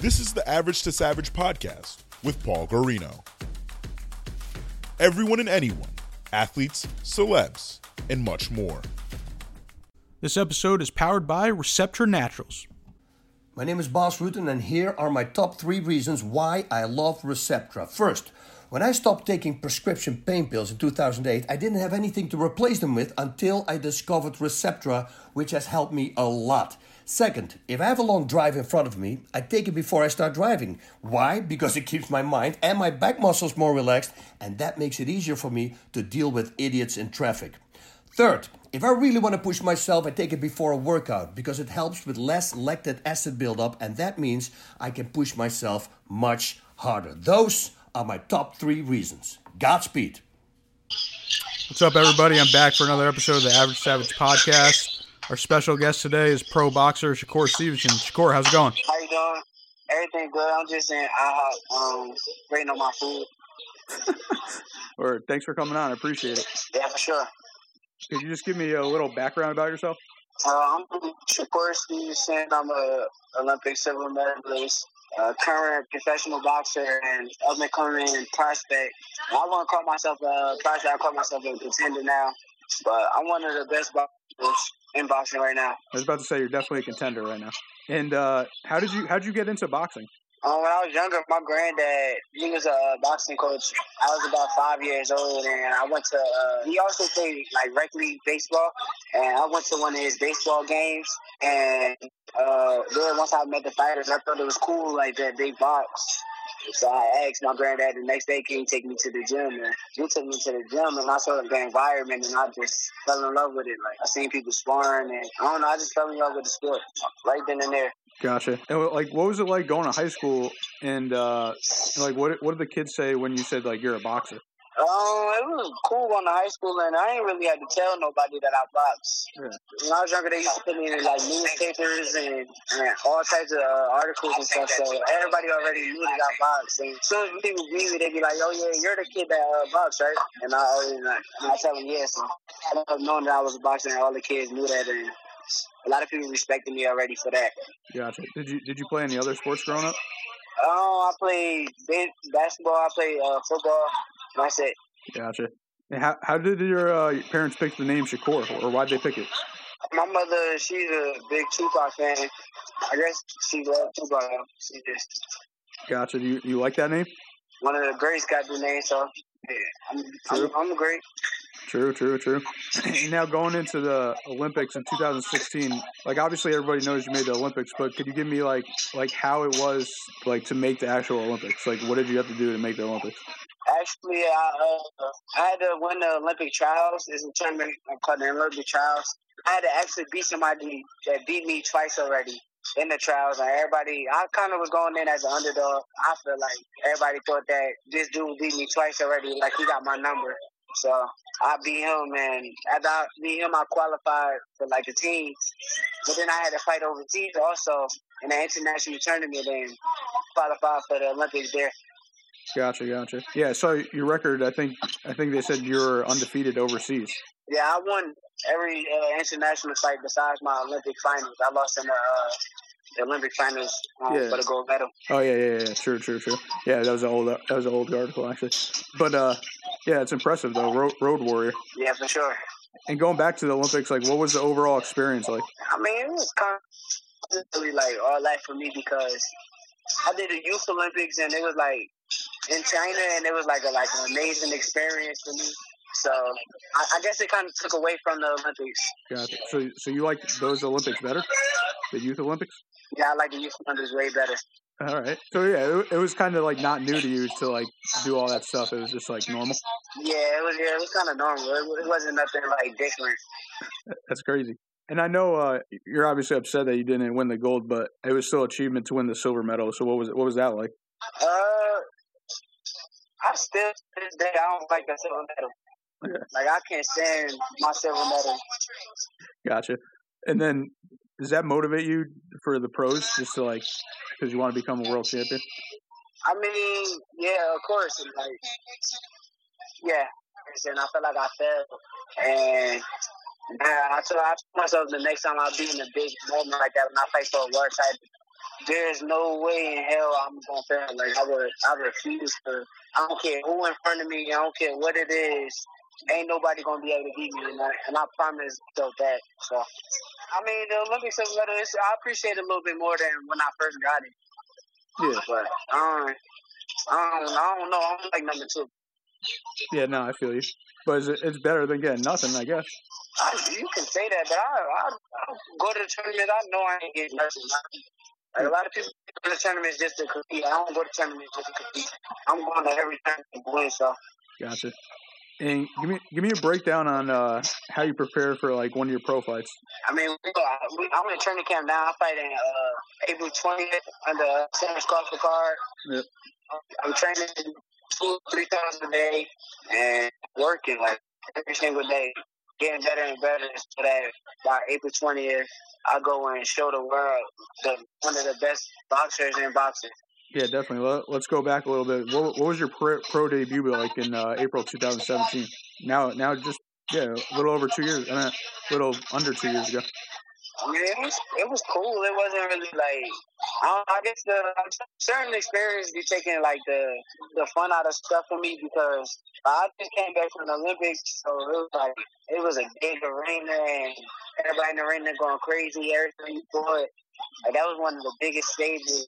This is the Average to Savage podcast with Paul Guarino. Everyone and anyone, athletes, celebs, and much more. This episode is powered by Receptra Naturals. My name is Bas Rutten, and here are my top three reasons why I love Receptra. First, when I stopped taking prescription pain pills in 2008, I didn't have anything to replace them with until I discovered Receptra, which has helped me a lot. Second, if I have a long drive in front of me, I take it before I start driving. Why? Because it keeps my mind and my back muscles more relaxed, and that makes it easier for me to deal with idiots in traffic. Third, if I really want to push myself, I take it before a workout because it helps with less lactic acid buildup, and that means I can push myself much harder. Those are my top three reasons. Godspeed. What's up, everybody? I'm back for another episode of the Average Savage podcast. Our special guest today is pro boxer Shakur Stevenson. Shakur, how's it going? How you doing? Everything good. I'm just in IHOP, um, waiting on my food. or thanks for coming on. I appreciate it. Yeah, for sure. Could you just give me a little background about yourself? Uh, I'm Shakur Stevenson. I'm a Olympic silver medalist, current professional boxer, and up and coming prospect. I want to call myself a prospect. I call myself a contender now, but I'm one of the best boxers in boxing right now. I was about to say you're definitely a contender right now. And uh, how did you how did you get into boxing? Um, when I was younger, my granddad, he was a boxing coach. I was about five years old, and I went to. Uh, he also played like rec league baseball, and I went to one of his baseball games. And uh, there, once I met the fighters, I thought it was cool, like that they box. So I asked my granddad the next day, can he take me to the gym? And he took me to the gym, and I saw the environment, and I just fell in love with it. Like I seen people sparring, and I don't know, I just fell in love with the sport right then and there. Gotcha. And like, what was it like going to high school? And uh, like, what what did the kids say when you said like you're a boxer? Um, it was cool going to high school, and I ain't really had to tell nobody that I box. Yeah. When I was younger, they used to put me in like newspapers and, and all types of uh, articles and stuff. So everybody already knew that I box. And as soon as people meet me, they be like, "Oh yeah, you're the kid that uh, box, right?" And I always like, and I tell them yes. And I knowing that I was a boxer, and all the kids knew that, and a lot of people respected me already for that. Gotcha. Did you did you play any other sports growing up? Oh, I played basketball. I played uh, football. That's it. Gotcha. And how how did your, uh, parents pick the name Shakur, or why'd they pick it? My mother, she's a big Tupac fan. I guess she loved Tupac. She just. Gotcha. Do you, you like that name? One of the greats got the name, so yeah, I'm, I'm, I'm great. True, true, true. Now going into the Olympics in 2016, like obviously everybody knows you made the Olympics, but could you give me like like how it was like to make the actual Olympics? Like what did you have to do to make the Olympics? Actually, I uh, I had to win the Olympic trials. It's a tournament called the Olympic trials. I had to actually beat somebody that beat me twice already in the trials. And everybody, I kind of was going in as an underdog. I feel like everybody thought that this dude beat me twice already, like he got my number. So I beat him, and after I beat him, I qualified for like the team. But then I had to fight overseas also in an international tournament and qualify for the Olympics there. Gotcha, gotcha. Yeah, so your record, I think, I think they said you're undefeated overseas. Yeah, I won every uh, international fight besides my Olympic finals. I lost in the, uh, the Olympic finals um, yeah. for the gold medal. Oh yeah, yeah, yeah. True, true, true. Yeah, that was an old, that was an old article actually. But uh, yeah, it's impressive though. Road, road warrior. Yeah, for sure. And going back to the Olympics, like, what was the overall experience like? I mean, it was kind of really like all that for me because I did the Youth Olympics and it was like in China, and it was like a like an amazing experience for me. So I, I guess it kind of took away from the Olympics. Gotcha. So so you like those Olympics better, the Youth Olympics? Yeah, I like the Youth Olympics way better. All right. So yeah, it, it was kind of like not new to you to like do all that stuff. It was just like normal. Yeah, it was. Yeah, it was kind of normal. It, it wasn't nothing like different. That's crazy. And I know uh, you're obviously upset that you didn't win the gold, but it was still achievement to win the silver medal. So what was it? What was that like? Uh, I still to this day I don't like that silver medal. Yeah. Like I can't stand my silver medal. Gotcha. And then does that motivate you for the pros just to like because you want to become a world champion? I mean, yeah, of course. And like, yeah, and I feel like I failed, and man, I told, I told myself the next time I'll be in a big moment like that when I fight for a world title, there's no way in hell I'm gonna fail. Like I would, I refuse to. I don't care who in front of me. I don't care what it is. Ain't nobody gonna be able to beat me, and I, and I promise myself that. So, I mean, the Olympics is better. It's, I appreciate it a little bit more than when I first got it. Yeah. But um, I don't, I don't know. I don't like number two. Yeah, no, I feel you. But it's, it's better than getting nothing, I guess. I, you can say that, but I, I, I go to the tournament. I know I ain't getting nothing. Like a lot of people go to tournaments just to compete. I don't go to tournaments just to compete. I'm going to every tournament to win. So Gotcha. And give me give me a breakdown on uh, how you prepare for like one of your pro fights. I mean, we go, we, I'm in training camp now. I'm fighting uh, April 20th under Sam Crawford card. Yep. I'm training two, three times a day and working like every single day, getting better and better so that by April 20th, I go and show the world the one of the best boxers in boxing. Yeah, definitely. Let, let's go back a little bit. What, what was your pro, pro debut like in uh, April 2017? Now, now just yeah, a little over two years. A little under two years ago. Mean, it was it was cool. It wasn't really like I, I guess the certain experience be taking like the the fun out of stuff for me because I just came back from the Olympics, so it was like it was a big arena and everybody in the arena going crazy. Everything you thought like that was one of the biggest stages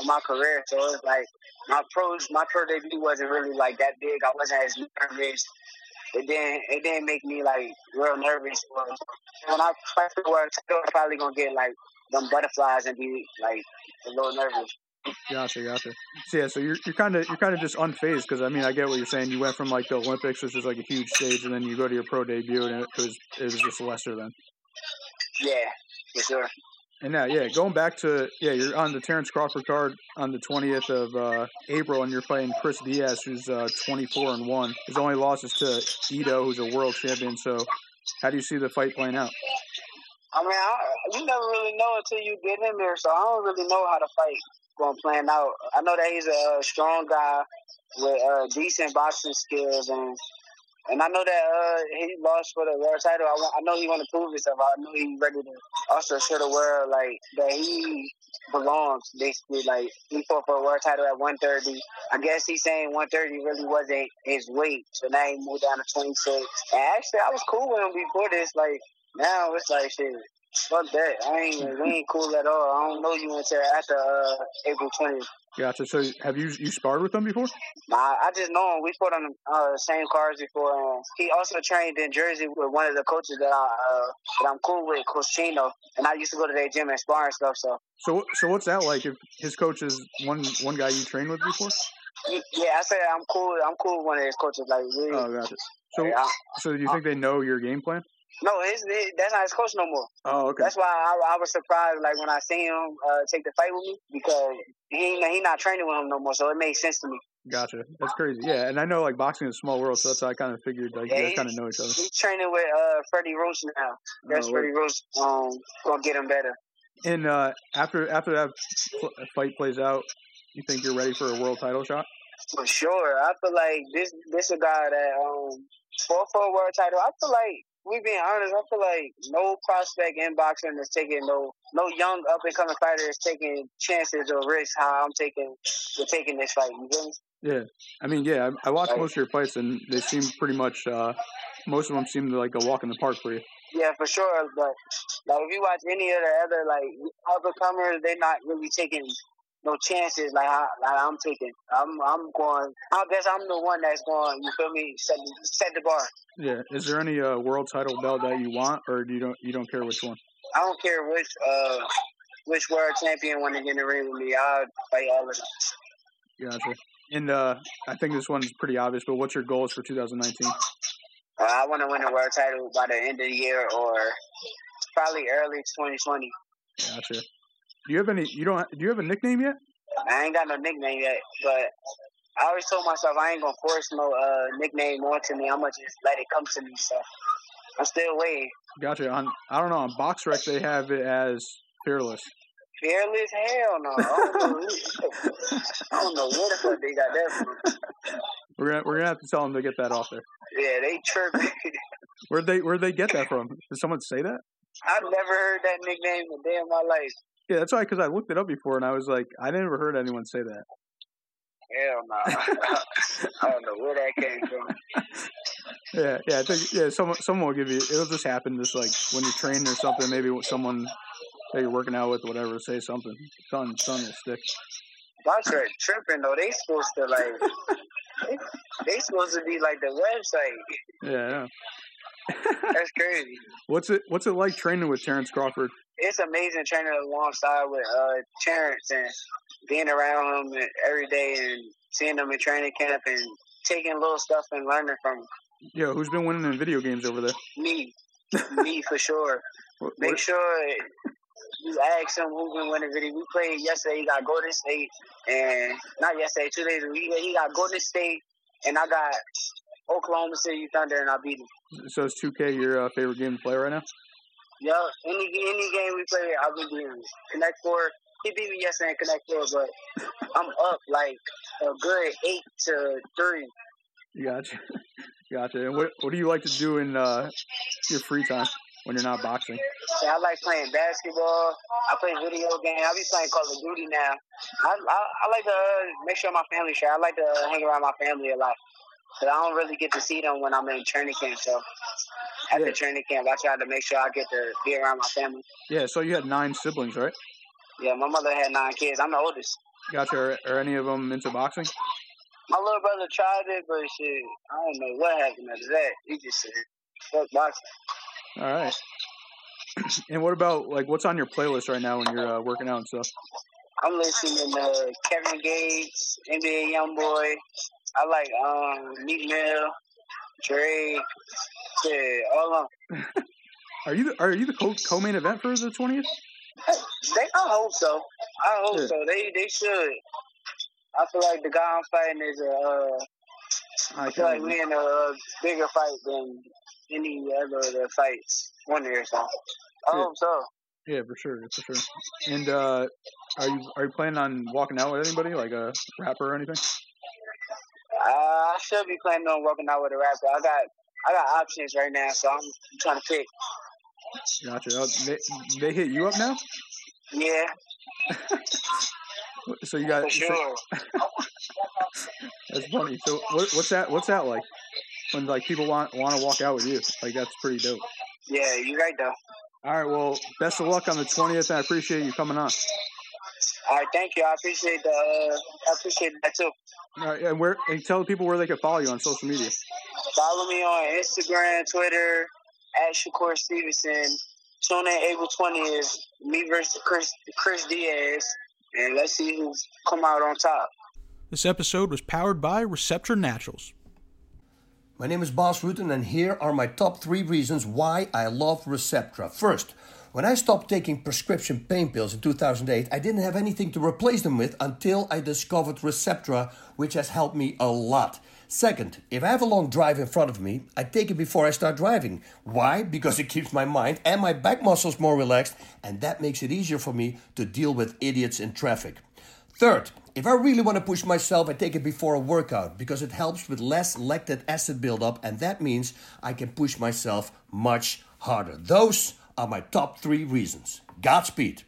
of my career. So it was like my pro my pro debut wasn't really like that big. I wasn't as nervous it didn't it didn't make me like real nervous. When I for work, I'm probably gonna get like them butterflies and be like a little nervous. Gotcha, gotcha. So yeah, so you're you're kind of you're kind of just unfazed because I mean I get what you're saying. You went from like the Olympics, which is like a huge stage, and then you go to your pro debut, and it was it was just lesser then. Yeah, for sure. And now, yeah, going back to yeah, you're on the Terence Crawford card on the 20th of uh, April, and you're fighting Chris Diaz, who's uh, 24 and one. His only loss is to Ito, who's a world champion. So, how do you see the fight playing out? I mean, I, you never really know until you get in there, so I don't really know how the fight going plan out. I know that he's a strong guy with uh, decent boxing skills, and and I know that uh, he lost for the world title. I, I know he want to prove himself. I know he's ready to also show the world like that he belongs. Basically, like he fought for a world title at 130. I guess he's saying 130 really wasn't his weight, so now he moved down to 26. And actually, I was cool with him before this. Like now, it's like shit. Fuck that. I ain't we ain't cool at all. I don't know you until after uh, April 20th. Gotcha. So have you you sparred with him before? Nah, I just know him. We fought on the uh, same cars before. And he also trained in Jersey with one of the coaches that I uh, that I'm cool with, Coach Chino. And I used to go to their gym and spar and stuff. So. So so what's that like? If his coach is one one guy you trained with before? Yeah, I said I'm cool. I'm cool with one of his coaches. Like, really, oh, gotcha. So yeah. so do you think they know your game plan? No, his, his, that's not his coach no more. Oh, okay. That's why I, I was surprised, like when I seen him uh, take the fight with me, because he he not training with him no more. So it made sense to me. Gotcha. That's crazy. Yeah, and I know like boxing is a small world, so that's how I kind of figured like Yeah, you guys kind of know each other. He's training with uh, Freddie Roach now. That's Oh, Freddie Roach. Um, gonna get him better. And uh, after after that fight plays out, you think you're ready for a world title shot? For sure. I feel like this this a guy that um fought for a world title. I feel like we being honest, I feel like no prospect in boxing is taking no no young up and coming fighter is taking chances or risks how I'm taking with taking this fight. You feel me? Yeah. I mean, yeah, I, I watched Right. most of your fights, and they seem pretty much. Uh, most of them seem like a walk in the park for you. Yeah, for sure. But like if you watch any of the other like up and comers, they're not really taking no chances like I like I'm taking. I'm I'm going I guess I'm the one that's going, you feel me, set set the bar. Yeah. Is there any uh, world title belt that you want, or do you don't you don't care which one? I don't care which uh which world champion want to get in the ring with me. I'll fight all of them. Gotcha. And uh, I think this one's pretty obvious, but what's your goals for 2019? Uh, I want to win a world title by the end of the year or probably early 2020. Gotcha. Do you have any? You don't? Do you have a nickname yet? I ain't got no nickname yet, but I always told myself I ain't gonna force no uh, nickname onto me. I'm gonna just let it come to me. So I'm still waiting. Gotcha. On I don't know. On BoxRec they have it as fearless. Fearless? Hell no. I don't know, I don't know where the fuck they got that from. We're gonna we're gonna have to tell them to get that off there. Yeah, they tripping. Where'd they Where'd they get that from? Did someone say that? I've never heard that nickname in a day in my life. Yeah, that's why because I looked it up before and I was like, I never heard anyone say that. Hell no. I don't know where that came from. Yeah, yeah, I think yeah. Someone, someone will give you. It'll just happen, just like when you're training or something. Maybe someone that you're working out with, whatever, say something. Son, son will stick. Are tripping though. They supposed to like. they, they supposed to be like the website. Yeah, yeah. That's crazy. What's it What's it like training with Terence Crawford? It's amazing training alongside with uh, Terence and being around him every day and seeing him in training camp and taking little stuff and learning from him. Yeah, who's been winning in video games over there? Me, me for sure. What, Make what- sure you ask him who been winning video. We played yesterday. He got Golden State, and not yesterday, two days ago. He got, he got Golden State, and I got Oklahoma City Thunder, and I beat them. so is 2K your uh, favorite game to play right now? Yo, any any game we play, I've been beating. Connect Four. He beat me yesterday in Connect Four, but I'm up like a good eight to three. Gotcha, gotcha. And what What do you like to do in uh, your free time when you're not boxing? Yeah, I like playing basketball. I play video games. I be playing Call of Duty now. I I, I like to uh, make sure my family's sure. I like to hang around my family a lot. But I don't really get to see them when I'm in training camp. So after Yeah. training camp, I try to make sure I get to be around my family. Yeah, so you had nine siblings, right? Yeah, my mother had nine kids. I'm the oldest. Gotcha. Are, are any of them into boxing? My little brother tried it, but shit, I don't know what happened after that. He just said, "Fuck boxing." All right. And what about like what's on your playlist right now when you're uh, working out and stuff? I'm listening to Kevin Gates, NBA YoungBoy. I like um Meek Mill, Drake, shit, all of. Are you the, are you the co- co-main event for the twentieth? They, I hope so. I hope Yeah. so. They they should. I feel like the guy I'm fighting is a. Uh, I I feel like we in a bigger fight than any other of the fights one year. So I Yeah. hope so. Yeah, for sure, for sure. And uh, are you are you planning on walking out with anybody, like a rapper or anything? Uh, I should be planning on walking out with a rapper. I got I got options right now, so I'm trying to pick. Gotcha. Oh, They, they hit you up now, Yeah, so you got. for sure. That's funny. So what, what's that? What's that like? When like people want want to walk out with you, like that's pretty dope. Yeah, you're right though. All right. Well, best of luck on the twentieth. I appreciate you coming on. All right, thank you. I appreciate the. Uh, I appreciate that too. All right, and where and tell people where they can follow you on social media. Follow me on Instagram, Twitter, at Shakur Stevenson. Tune in April twentieth, me versus Chris Chris Diaz, and let's see who's come out on top. This episode was powered by Receptra Naturals. My name is Bas Rutten, and here are my top three reasons why I love Receptra. First, when I stopped taking prescription pain pills in 2008, I didn't have anything to replace them with until I discovered Receptra, which has helped me a lot. Second, if I have a long drive in front of me, I take it before I start driving. Why? Because it keeps my mind and my back muscles more relaxed, and that makes it easier for me to deal with idiots in traffic. Third, if I really want to push myself, I take it before a workout because it helps with less lactic acid buildup, and that means I can push myself much harder. Those are my top three reasons. Godspeed.